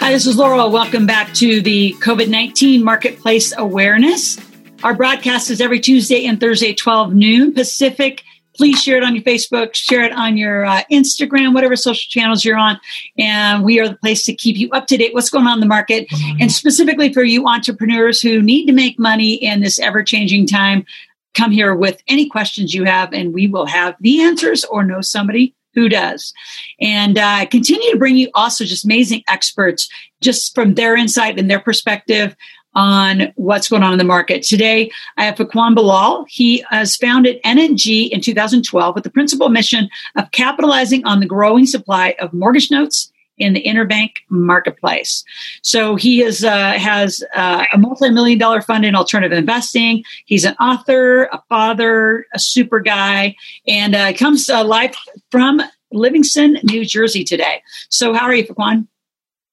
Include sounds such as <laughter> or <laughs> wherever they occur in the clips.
Hi, this is Loral. Welcome back to the COVID 19 Marketplace Awareness. Our broadcast is every Tuesday and Thursday, 12 noon Pacific. Please share it on your Facebook, share it on your uh, Instagram, whatever social channels you're on. And we are the place to keep you up to date what's going on in the market. And specifically for you entrepreneurs who need to make money in this ever changing time, come here with any questions you have, and we will have the answers or know somebody who does and uh, continue to bring you also just amazing experts just from their insight and their perspective on what's going on in the market. Today, I have Fuquan Bilal. He has founded NNG in 2012 with the principal mission of capitalizing on the growing supply of mortgage notes in the interbank marketplace. So he is uh, has uh, a multi-million dollar fund in alternative investing. He's an author, a father, a super guy, and uh, comes uh, live from Livingston, New Jersey today. So how are you, Fuquan?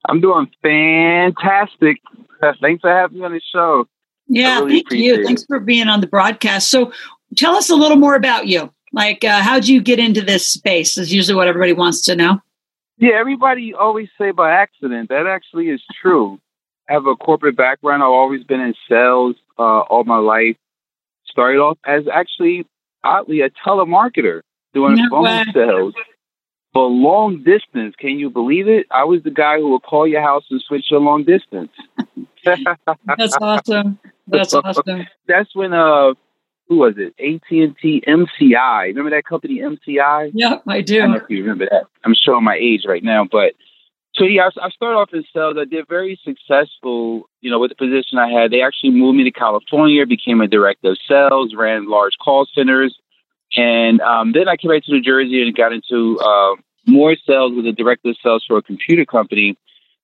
I'm doing fantastic. Thanks for having me on the show. Yeah, really thank you. It. Thanks for being on the broadcast. So tell us a little more about you. Like, uh, how'd you get into this space? Is usually what everybody wants to know. Yeah, everybody always say by accident. That actually is true. I have a corporate background. I've always been in sales uh, all my life. Started off as actually, oddly, a telemarketer doing no phone way. sales for long distance. Can you believe it? I was the guy who would call your house and switch your long distance. <laughs> That's awesome. That's <laughs> awesome. That's when uh who was it? AT and T MCI. Remember that company MCI? Yeah, I do. I don't know if you remember that. I'm showing my age right now, but so yeah, I, I started off in sales. I did very successful, you know, with the position I had. They actually moved me to California, became a director of sales, ran large call centers, and um, then I came back to New Jersey and got into uh, more sales with a director of sales for a computer company.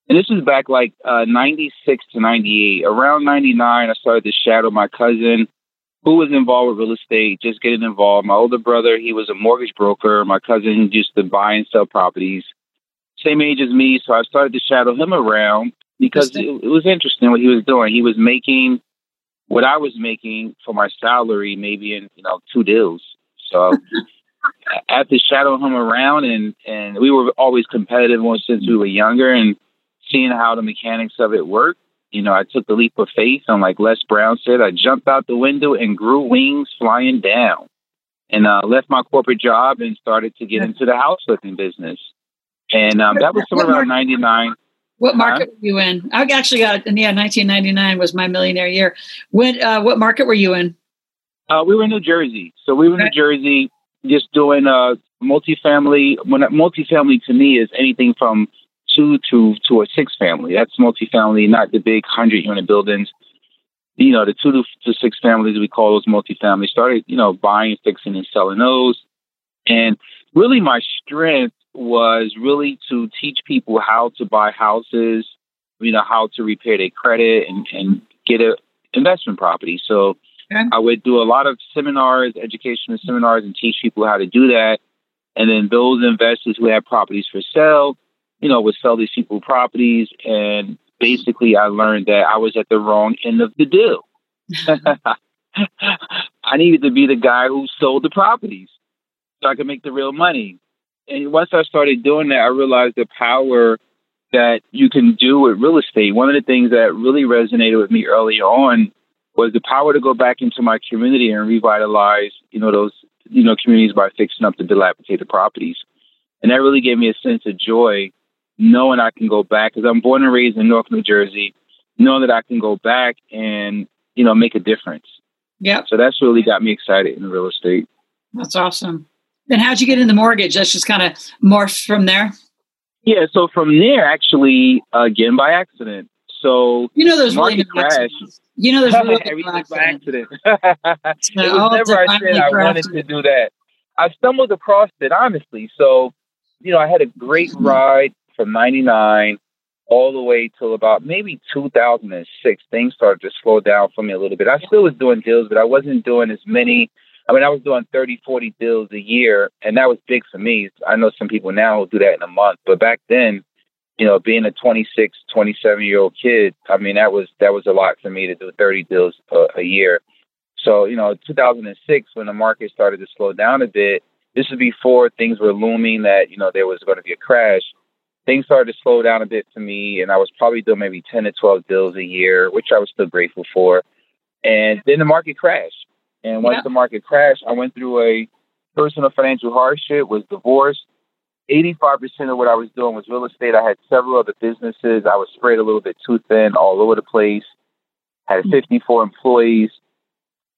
And this was back like uh, 96 to 98. Around 99, I started to shadow my cousin who was involved with real estate, just getting involved. My older brother, he was a mortgage broker. My cousin used to buy and sell properties. Same age as me, so I started to shadow him around because it, it was interesting what he was doing. He was making what I was making for my salary, maybe in you know two deals. So <laughs> I had to shadow him around, and and we were always competitive since we were younger, and seeing how the mechanics of it worked, you know, I took the leap of faith. And like Les Brown said, I jumped out the window and grew wings flying down and uh, left my corporate job and started to get into the house flipping business. And um, that was somewhere around 99. What market were you in? I actually got, yeah, 1999 was my millionaire year. What, uh, what market were you in? Uh, we were in New Jersey. So we were in New Jersey just doing uh, multifamily. When multifamily to me is anything from two to to a six family. That's multifamily, not the big hundred unit buildings. You know, the two to, to six families we call those multifamily. Started, you know, buying, fixing, and selling those. And really, my strength was really to teach people how to buy houses. You know, how to repair their credit and and get a investment property. So. Okay. I would do a lot of seminars, educational seminars, and teach people how to do that. And then those investors who have properties for sale, you know, would sell these people properties. And basically, I learned that I was at the wrong end of the deal. <laughs> I needed to be the guy who sold the properties so I could make the real money. And once I started doing that, I realized the power that you can do with real estate. One of the things that really resonated with me early on was the power to go back into my community and revitalize, you know, those, you know, communities by fixing up the dilapidated properties. And that really gave me a sense of joy knowing I can go back because I'm born and raised in North New Jersey, knowing that I can go back and you know make a difference. Yeah. So that's really got me excited in real estate. That's awesome. Then how'd you get in the mortgage? That's just kind of morphed from there. Yeah. So from there, actually, again by accident. So you know, there's really crash. You know, there's really <laughs> everything by accident. <laughs> it was oh, never I said I wanted to do that. I stumbled across it honestly. So you know, I had a great mm-hmm. ride from 99 all the way till about maybe 2006. Things started to slow down for me a little bit. I still was doing deals, but I wasn't doing as many. I mean, I was doing 30, 40 deals a year, and that was big for me. I know some people now do that in a month, but back then, you know, being a 26, 27 year old kid, I mean, that was that was a lot for me to do 30 deals a, a year. So, you know, 2006, when the market started to slow down a bit, this was before things were looming that, you know, there was going to be a crash. Things started to slow down a bit for me, and I was probably doing maybe 10 to 12 deals a year, which I was still grateful for. And then the market crashed. And once yeah. the market crashed, I went through a personal financial hardship, was divorced. 85% of what I was doing was real estate. I had several other businesses. I was spread a little bit too thin all over the place. Had 54 employees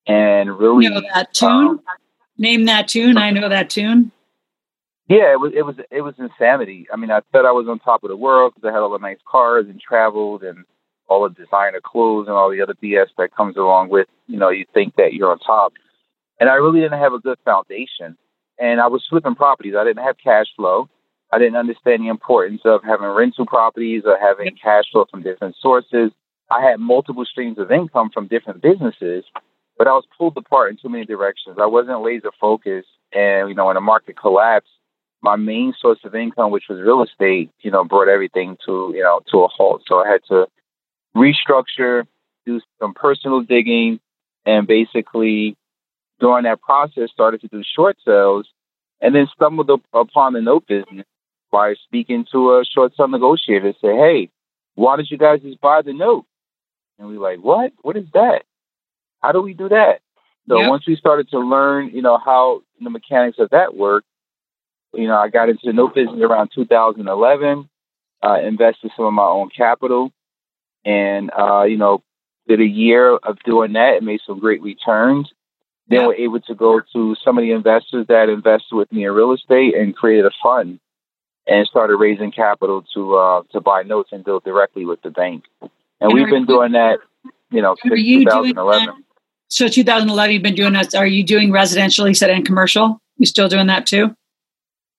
and really you know that tune. Um, Name that tune. I know that tune. Yeah, it was it was it was insanity. I mean, I thought I was on top of the world because I had all the nice cars and traveled and all the designer clothes and all the other BS that comes along with you know you think that you're on top. And I really didn't have a good foundation. And I was flipping properties. I didn't have cash flow. I didn't understand the importance of having rental properties or having cash flow from different sources. I had multiple streams of income from different businesses, but I was pulled apart in too many directions. I wasn't laser focused, and you know, when the market collapsed, my main source of income, which was real estate, you know, brought everything to you know to a halt. So I had to restructure, do some personal digging, and basically during that process started to do short sales, and then stumbled up upon the note business by speaking to a short sale negotiator. Say, hey, why don't you guys just buy the note? And we like, what? What is that? How do we do that? So yep. once we started to learn, you know, how the mechanics of that work, you know, I got into the note business around 2011, uh, invested some of my own capital, and uh, you know, did a year of doing that and made some great returns. Then yep. we're able to go to some of the investors that invested with me in real estate and created a fund and started raising capital to uh, to buy notes and deal directly with the bank. And, and we've been doing that, you know, since 2011. So 2011, you've been doing that. Are you doing residential, you said, and commercial? You still doing that too?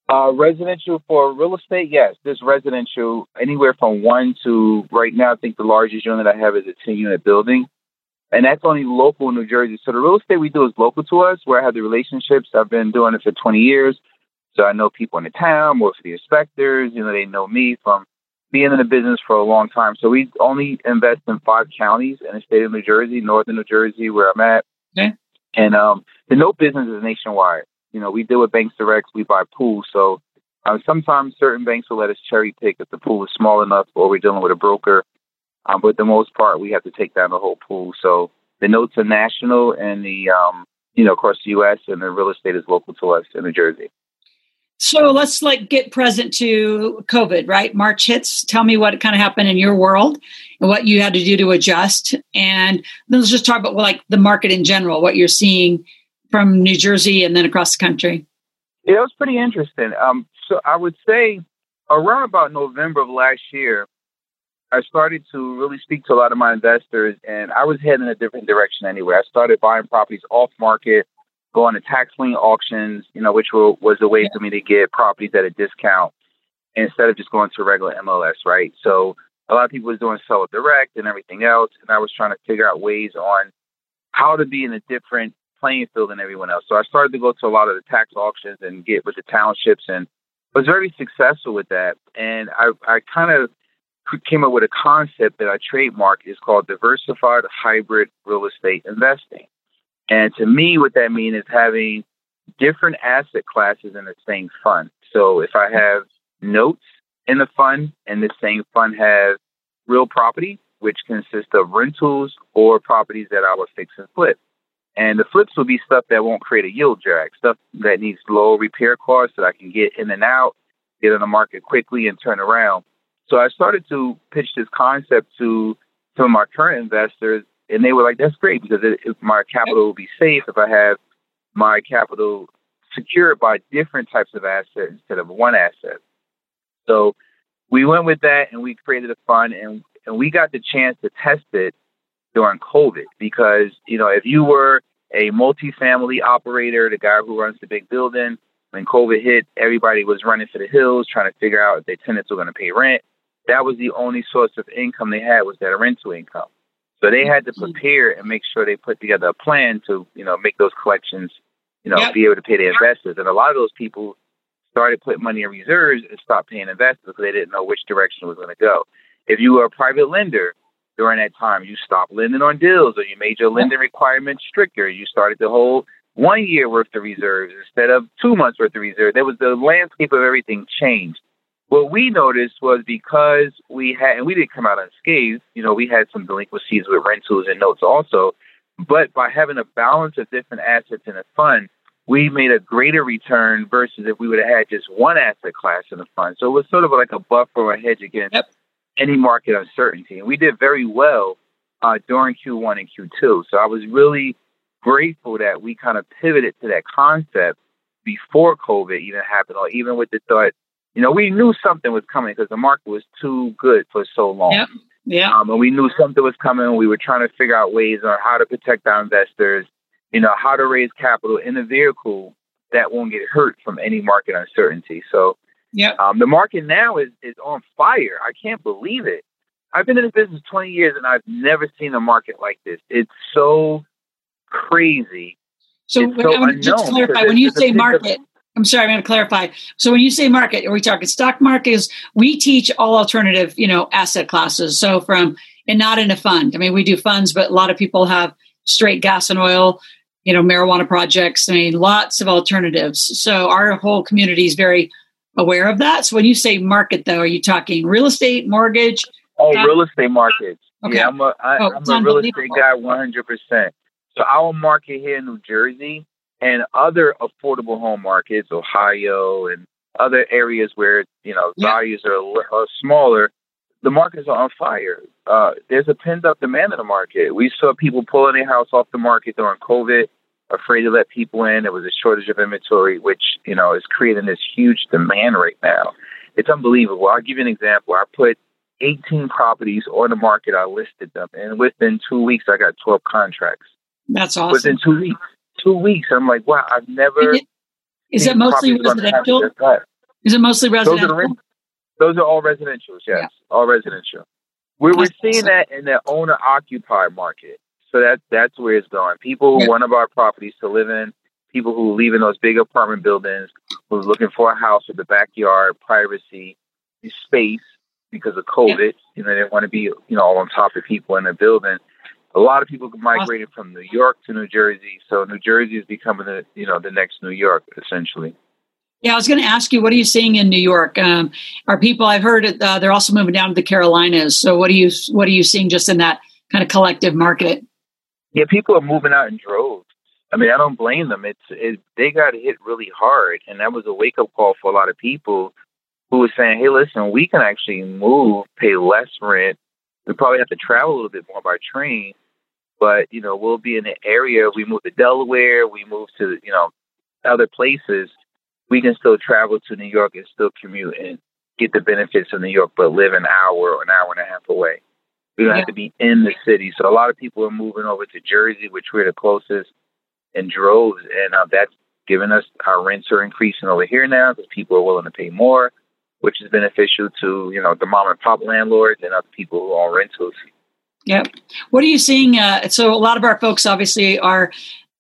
Uh, residential for real estate, yes. There's residential anywhere from one to right now. I think the largest unit I have is a 10 unit building, and that's only local in New Jersey. So the real estate we do is local to us, where I have the relationships. I've been doing it for 20 years, so I know people in the town, work for the inspectors. You know, they know me from being in the business for a long time. So we only invest in five counties in the state of New Jersey, northern New Jersey, where I'm at. Okay. And um, the note business is nationwide. You know, we deal with banks direct. We buy pools. So uh, sometimes certain banks will let us cherry pick if the pool is small enough, or we're dealing with a broker. Um, but the most part, we have to take down the whole pool. So the notes are national, and the um, you know across the U.S. and the real estate is local to us in New Jersey. So let's like get present to COVID, right? March hits. Tell me what kind of happened in your world and what you had to do to adjust. And then let's just talk about like the market in general, what you're seeing from New Jersey and then across the country. Yeah, it was pretty interesting. Um, so I would say around about November of last year, I started to really speak to a lot of my investors, and I was heading in a different direction anyway. I started buying properties off market going to tax lien auctions, you know, which were, was a way yeah. for me to get properties at a discount instead of just going to regular MLS, right? So a lot of people was doing seller direct and everything else, and I was trying to figure out ways on how to be in a different playing field than everyone else. So I started to go to a lot of the tax auctions and get with the townships, and was very successful with that. And I, I kind of came up with a concept that I trademarked. is called diversified hybrid real estate investing. And to me, what that means is having different asset classes in the same fund. So if I have notes in the fund and the same fund has real property, which consists of rentals or properties that I would fix and flip. And the flips will be stuff that won't create a yield drag, stuff that needs low repair costs that I can get in and out, get on the market quickly and turn around. So I started to pitch this concept to some of my current investors and they were like, "That's great because it, it, my capital will be safe if I have my capital secured by different types of assets instead of one asset." So we went with that, and we created a fund, and and we got the chance to test it during COVID because you know if you were a multifamily operator, the guy who runs the big building, when COVID hit, everybody was running for the hills trying to figure out if their tenants were going to pay rent. that was the only source of income they had was that rental income. So they had to mm-hmm. prepare and make sure they put together a plan to, you know, make those collections, you know, yep. be able to pay the investors. And a lot of those people started putting money in reserves and stopped paying investors because they didn't know which direction it was going to go. If you were a private lender during that time, you stopped lending on deals or you made your lending requirements stricter. You started to hold one year worth of reserves instead of two months worth of reserves. There was the landscape of everything changed. What we noticed was because we had, and we didn't come out unscathed, you know, we had some delinquencies with rentals and notes also, but by having a balance of different assets in a fund, we made a greater return versus if we would have had just one asset class in the fund. So it was sort of like a buffer or a hedge against yep. Any market uncertainty. And we did very well uh, during Q1 and Q2. So I was really grateful that we kind of pivoted to that concept before COVID even happened, or even with the thought, you know, we knew something was coming because the market was too good for so long. Yep. Yeah. Um, and we knew something was coming. We were trying to figure out ways on how to protect our investors, you know, how to raise capital in a vehicle that won't get hurt from any market uncertainty. So, yeah, um, the market now is is on fire. I can't believe it. I've been in this business 20 years and I've never seen a market like this. It's so crazy. So, so I want to just clarify when you say market. I'm sorry, I'm going to clarify. So when you say market, are we talking stock markets? We teach all alternative, you know, asset classes. So from and not in a fund. I mean, we do funds, but a lot of people have straight gas and oil, you know, marijuana projects. I mean, lots of alternatives. So our whole community is very aware of that. So when you say market, though, are you talking real estate, mortgage? Oh, uh, real estate markets. Okay. Yeah, I'm a, I, oh, I'm a real estate guy, 100. percent so our market here in New Jersey and other affordable home markets, Ohio and other areas where you know values are, are smaller, the markets are on fire. Uh, there's a pent up demand in the market. We saw people pulling their house off the market during COVID, afraid to let people in. There was a shortage of inventory, which you know is creating this huge demand right now. It's unbelievable. I'll give you an example. I put 18 properties on the market. I listed them, and within two weeks, I got 12 contracts. That's awesome. Within two weeks. Two weeks. I'm like, wow, I've never. Is it, is it mostly residential? Is it mostly residential? Those are, those are all residential, yes. Yeah. All residential. We were seeing that in the owner occupied market. So that that's where it's going. People who want to buy properties to live in, people who live in those big apartment buildings, who's looking for a house with the backyard, privacy, space because of COVID. Yeah. You know, they want to be, you know, all on top of people in the building a lot of people migrated from New York to New Jersey, so New Jersey is becoming the you know the next New York essentially. Yeah, I was going to ask you, what are you seeing in New York? Um, are people? I've heard uh, they're also moving down to the Carolinas. So what are you what are you seeing just in that kind of collective market? Yeah, people are moving out in droves. I mean, I don't blame them. It's it, they got hit really hard, and that was a wake up call for a lot of people who were saying, "Hey, listen, we can actually move, pay less rent, we probably have to travel a little bit more by train, but you know we'll be in an area. We move to Delaware, we move to you know other places. We can still travel to New York and still commute and get the benefits of New York, but live an hour or an hour and a half away. We don't yeah. have to be in the city. So a lot of people are moving over to Jersey, which we're the closest, in droves, and uh, that's given us our rents are increasing over here now because people are willing to pay more which is beneficial to you know the mom and pop landlords and other people who own rentals. Yep. What are you seeing? Uh, so a lot of our folks obviously are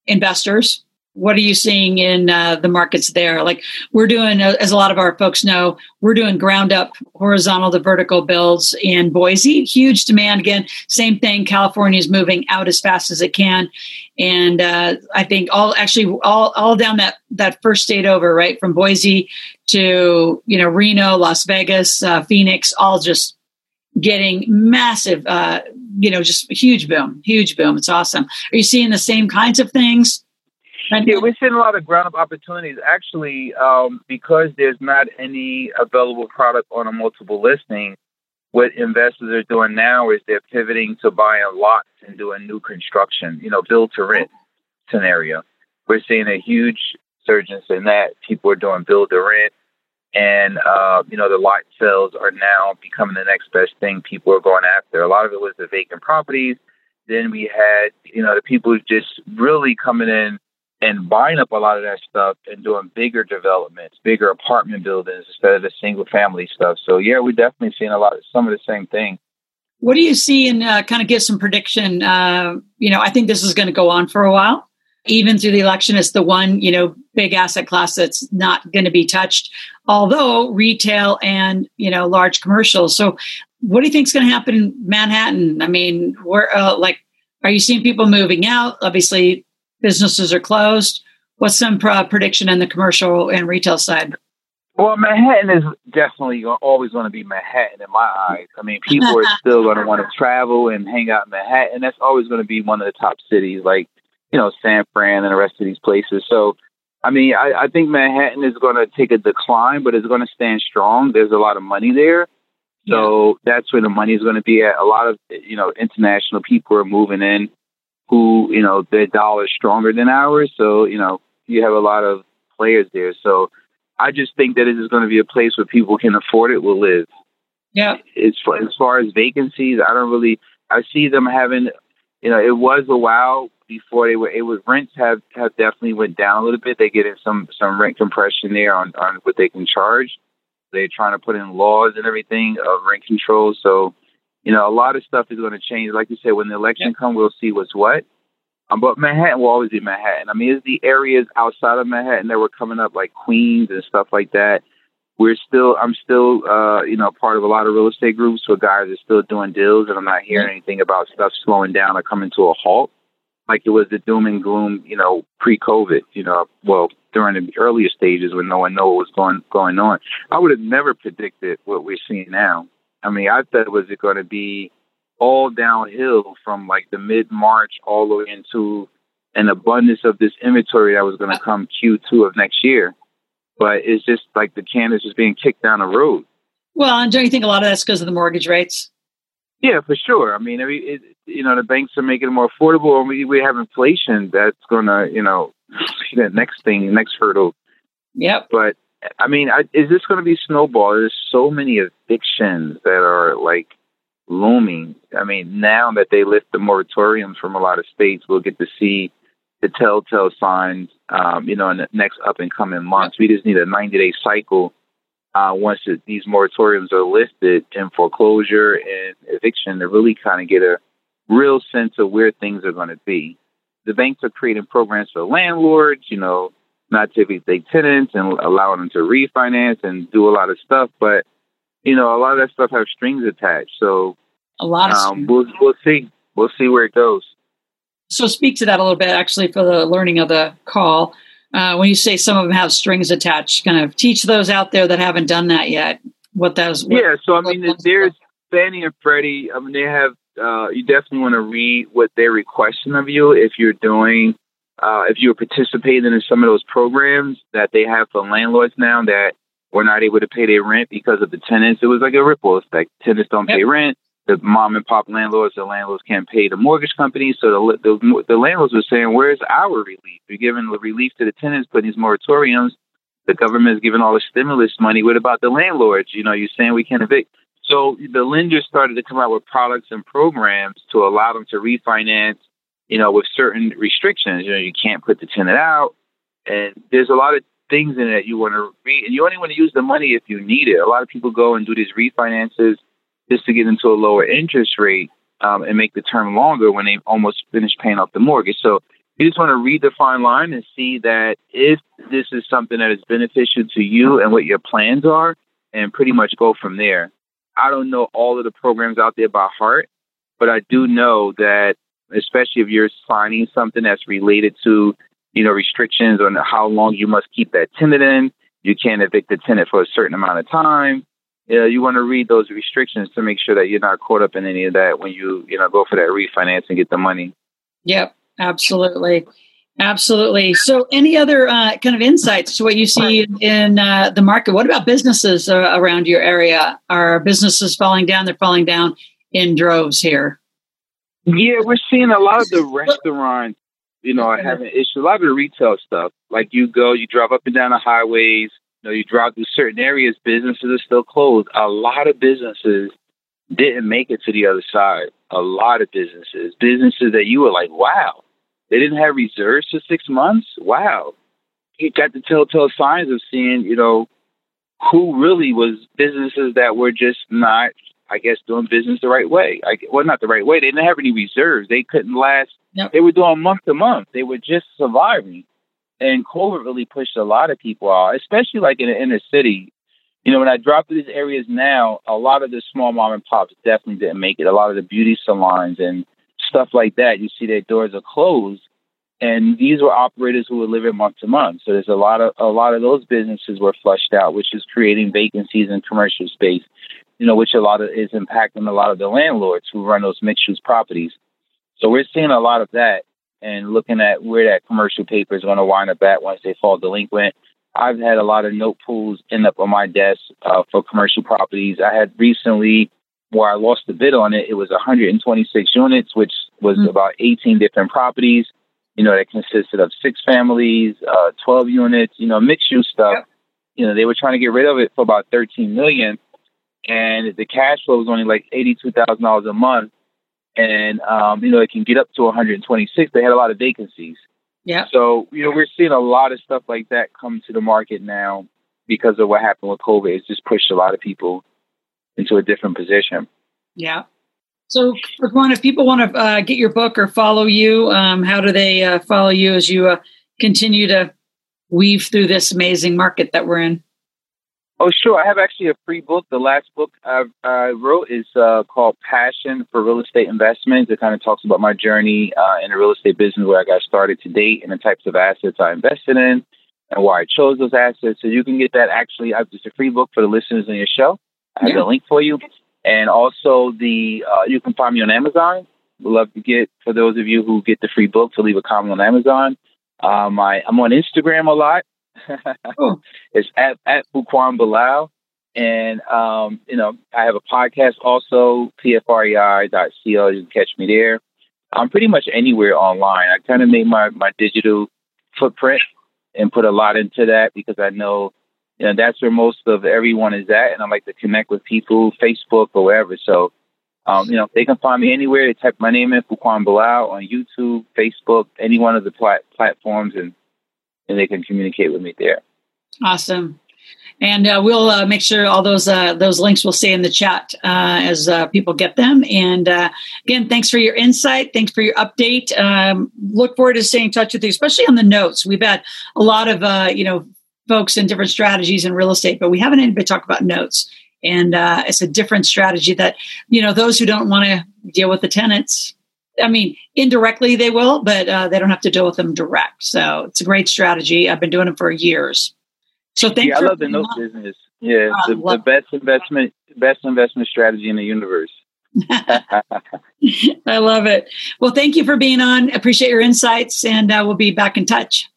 investors. What are you seeing in uh, the markets there? Like we're doing, uh, as a lot of our folks know, we're doing ground up horizontal to vertical builds in Boise. Huge demand. Again, same thing. California is moving out as fast as it can, and uh, I think all actually all all down that that first state over right from Boise to you know Reno, Las Vegas, uh, Phoenix, all just getting massive, uh, you know, just huge boom, huge boom. It's awesome. Are you seeing the same kinds of things? Yeah, we're seeing a lot of ground up opportunities. Actually, um, because there's not any available product on a multiple listing, what investors are doing now is they're pivoting to buying lots and doing new construction, you know, build to rent scenario. We're seeing a huge surge in that. People are doing build to rent. And, uh, you know, the lot sales are now becoming the next best thing people are going after. A lot of it was the vacant properties. Then we had, you know, the people just really coming in and buying up a lot of that stuff and doing bigger developments, bigger apartment buildings instead of the single family stuff. So yeah, we're definitely seeing a lot of some of the same thing. What do you see and uh, kind of give some prediction? Uh, you know, I think this is going to go on for a while. Even through the election, it's the one, you know, big asset class that's not going to be touched, although retail and, you know, large commercials. So what do you think is going to happen in Manhattan? I mean, where, uh, like, are you seeing people moving out? Obviously, businesses are closed. What's some uh, prediction in the commercial and retail side? Well, Manhattan is definitely always going to be Manhattan in my eyes. I mean, people are <laughs> still going to want to travel and hang out in Manhattan. That's always going to be one of the top cities, like you know San Fran and the rest of these places. So, I mean, I, I think Manhattan is going to take a decline, but it's going to stand strong. There's a lot of money there, so yeah. that's where the money is going to be at. A lot of you know international people are moving in, who you know their dollar is stronger than ours. So you know you have a lot of players there. So I just think that it is going to be a place where people can afford it will live. Yeah. As far, as far as vacancies, I don't really. I see them having. You know, it was a while before they were. It was rents have have definitely went down a little bit. They get getting some some rent compression there on on what they can charge. They're trying to put in laws and everything of rent control. So, you know, a lot of stuff is going to change. Like you said, when the election yeah. comes, we'll see what's what. Um, but Manhattan will always be Manhattan. I mean, it's the areas outside of Manhattan that were coming up, like Queens and stuff like that. We're still, I'm still, uh, you know, part of a lot of real estate groups where guys are still doing deals, and I'm not hearing anything about stuff slowing down or coming to a halt, like it was the doom and gloom, you know, pre-COVID. You know, well, during the earlier stages when no one knew what was going going on. I would have never predicted what we're seeing now. I mean, I thought it was going to be all downhill from like the mid March all the way into an abundance of this inventory that was going to come Q2 of next year. But it's just like the can is just being kicked down the road. Well, and don't you think a lot of that's because of the mortgage rates? Yeah, for sure. I mean, it, you know, the banks are making it more affordable, and we we have inflation that's going to, you know, <sighs> the next thing, next hurdle. Yep. But I mean, I, is this going to be snowball? There's so many evictions that are like looming. I mean, now that they lift the moratoriums from a lot of states, we'll get to see the telltale signs, um, you know, in the next up and coming months. We just need a 90 day cycle uh, once it, these moratoriums are lifted in foreclosure and eviction to really kind of get a real sense of where things are going to be. The banks are creating programs for landlords, you know, not to evict tenants and allowing them to refinance and do a lot of stuff, but you know, a lot of that stuff have strings attached. So a lot of um, we'll we'll see. We'll see where it goes. So speak to that a little bit, actually, for the learning of the call. Uh, when you say some of them have strings attached, kind of teach those out there that haven't done that yet what those. What, yeah, so I mean, there's Fannie and Freddie. I mean, they have. Uh, you definitely want to read what they're requesting of you if you're doing, uh, if you were participating in some of those programs that they have for landlords now that were not able to pay their rent because of the tenants. It was like a ripple effect. Tenants don't yep. pay rent. The mom and pop landlords, the landlords can't pay the mortgage company. So the, the, the landlords were saying, "Where's our relief? You're giving the relief to the tenants, putting these moratoriums. The government is giving all the stimulus money. What about the landlords? You know, you're saying we can't evict." So the lenders started to come out with products and programs to allow them to refinance. You know, with certain restrictions. You know, you can't put the tenant out, and there's a lot of things in it you want to read, and you only want to use the money if you need it. A lot of people go and do these refinances just to get into a lower interest rate um, and make the term longer when they've almost finished paying off the mortgage. So you just want to read the fine line and see that if this is something that is beneficial to you and what your plans are, and pretty much go from there. I don't know all of the programs out there by heart, but I do know that especially if you're signing something that's related to you know, restrictions on how long you must keep that tenant in. You can't evict the tenant for a certain amount of time. You, know, you want to read those restrictions to make sure that you're not caught up in any of that when you, you know, go for that refinance and get the money. Yep, absolutely. Absolutely. So, any other uh, kind of insights to what you see in uh, the market? What about businesses uh, around your area? Are businesses falling down? They're falling down in droves here. Yeah, we're seeing a lot of the restaurants you know, are having issues. A lot of the retail stuff, like you go, you drive up and down the highways, you know, you drive through certain areas, businesses are still closed. A lot of businesses didn't make it to the other side. A lot of businesses, businesses that you were like, wow, They didn't have reserves for six months. Wow. You got the telltale signs of seeing, you know, who really was businesses that were just not, I guess, doing business the right way. I, well, not the right way. They didn't have any reserves. They couldn't last. Yep. They were doing month to month. They were just surviving. And COVID really pushed a lot of people out, especially like in the inner city. You know, when I drop to these areas now, a lot of the small mom and pops definitely didn't make it. A lot of the beauty salons and stuff like that, you see their doors are closed. And these were operators who were living month to month. So there's a lot of a lot of those businesses were flushed out, which is creating vacancies in commercial space. You know, which a lot of is impacting a lot of the landlords who run those mixed use properties. So we're seeing a lot of that and looking at where that commercial paper is going to wind up at once they fall delinquent. I've had a lot of note pools end up on my desk uh, for commercial properties. I had recently where I lost the bid on it. It was 126 units, which was mm-hmm. about 18 different properties. You know, that consisted of six families, uh, 12 units. You know, mixed use stuff. Yep. You know, they were trying to get rid of it for about 13 million, and the cash flow was only like 82 thousand dollars a month and um, you know it can get up to 126. They had a lot of vacancies. Yeah. So you know we're seeing a lot of stuff like that come to the market now because of what happened with COVID. It's just pushed a lot of people into a different position. Yeah. So, one, if people want to uh, get your book or follow you, um, how do they uh, follow you as you uh, continue to weave through this amazing market that we're in? Oh, sure. I have actually a free book. The last book I, I wrote is uh, called Passion for Real Estate Investments. It kind of talks about my journey uh, in the real estate business, where I got started to date, and the types of assets I invested in, and why I chose those assets. So you can get that actually. I've just a free book for the listeners on your show. I have yeah. the link for you, and also the uh, you can find me on Amazon. We'd love to get for those of you who get the free book to leave a comment on Amazon. Um, I, I'm on Instagram a lot It's at, at Fuquan Bilal. And, um, you know, I have a podcast also, pfrei.co. You can catch me there. I'm pretty much anywhere online. I kind of made my, my digital footprint and put a lot into that because I know, you know, that's where most of everyone is at. And I like to connect with people, Facebook or wherever. So, um, you know, they can find me anywhere. They type my name in, Fuquan Bilal, on YouTube, Facebook, any one of the plat- platforms. And and they can communicate with me there. Awesome. And uh, we'll uh, make sure all those uh, those links will stay in the chat uh, as uh, people get them. And uh, again, thanks for your insight. Thanks for your update. Um, look forward to staying in touch with you, especially on the notes. We've had a lot of you know folks in different strategies in real estate, but we haven't anybody talk about notes. And it's a different strategy that you know those who don't want to deal with the tenants I mean, indirectly they will, but uh, they don't have to deal with them direct. So it's a great strategy. I've been doing it for years. So thank yeah, I love the note business. Yeah, the, the best investment, best investment strategy in the universe. <laughs> <laughs> I love it. Well, thank you for being on. Appreciate your insights, and uh, we'll be back in touch.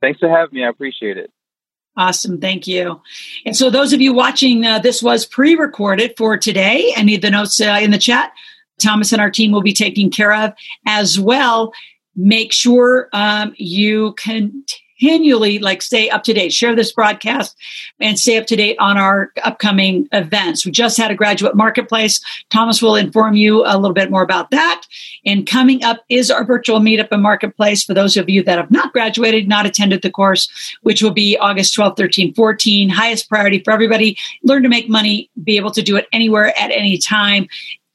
Thanks for having me. I appreciate it. Awesome. Thank you. And so, those of you watching, uh, this was pre recorded for today. Any of the notes uh, in the chat Thomas and our team will be taking care of as well. Make sure um, you continually like stay up to date. Share this broadcast and stay up to date on our upcoming events. We just had a graduate marketplace. Thomas will inform you a little bit more about that. And coming up is our virtual meetup and marketplace for those of you that have not graduated not attended the course which will be august 12 13 14 highest priority for everybody. Learn to make money. Be able to do it anywhere at any time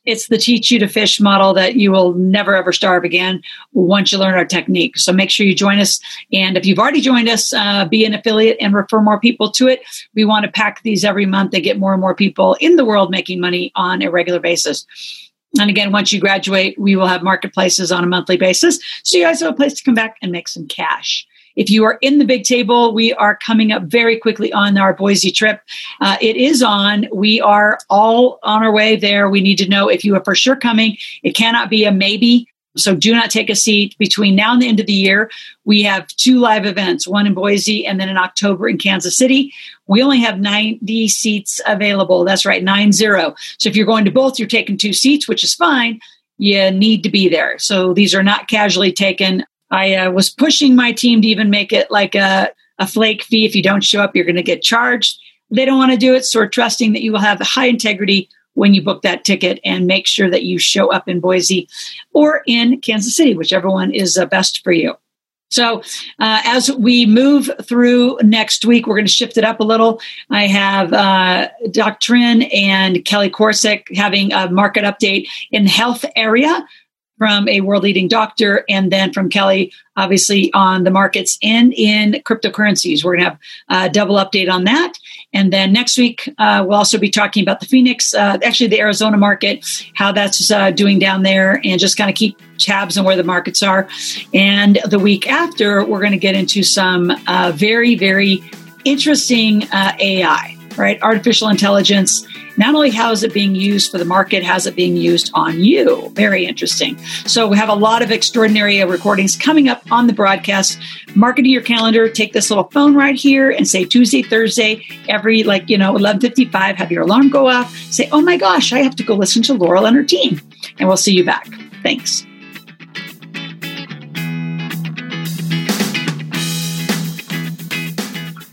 it's the teach you to fish model that you will never ever starve again once you learn our technique. So make sure you join us. And if you've already joined us, uh, be an affiliate and refer more people to it. We want to pack these every month and get more and more people in the world making money on a regular basis. And again, once you graduate, we will have marketplaces on a monthly basis. So you guys have a place to come back and make some cash. If you are in the big table, we are coming up very quickly on our Boise trip. Uh, it is on. We are all on our way there. We need to know if you are for sure coming. It cannot be a maybe. So do not take a seat between now and the end of the year. We have two live events, one in Boise and then in October in Kansas City. We only have 90 seats available. That's right, nine zero. So if you're going to both, you're taking two seats, which is fine. You need to be there. So these are not casually taken. I uh, was pushing my team to even make it like a, a flake fee. If you don't show up, you're going to get charged. They don't want to do it. So we're trusting that you will have high integrity when you book that ticket and make sure that you show up in Boise or in Kansas City, whichever one is uh, best for you. So, uh, as we move through next week, we're going to shift it up a little. I have uh, Doctrine and Kelly Corsick having a market update in health area from a world leading doctor, and then from Kelly, obviously on the markets and in cryptocurrencies. We're going to have a double update on that. And then next week, uh, we'll also be talking about the Phoenix, uh, actually the Arizona market, how that's uh, doing down there, and just kind of keep tabs on where the markets are. And the week after, we're going to get into some uh, very, very interesting uh, AI, right? Artificial intelligence not only how is it being used for the market, how's it being used on you? Very interesting. So we have a lot of extraordinary recordings coming up on the broadcast. Mark it your calendar. Take this little phone right here and say Tuesday, Thursday, every like, you know, 1155, have your alarm go off. Say, oh my gosh, I have to go listen to Loral and her team. And we'll see you back. Thanks.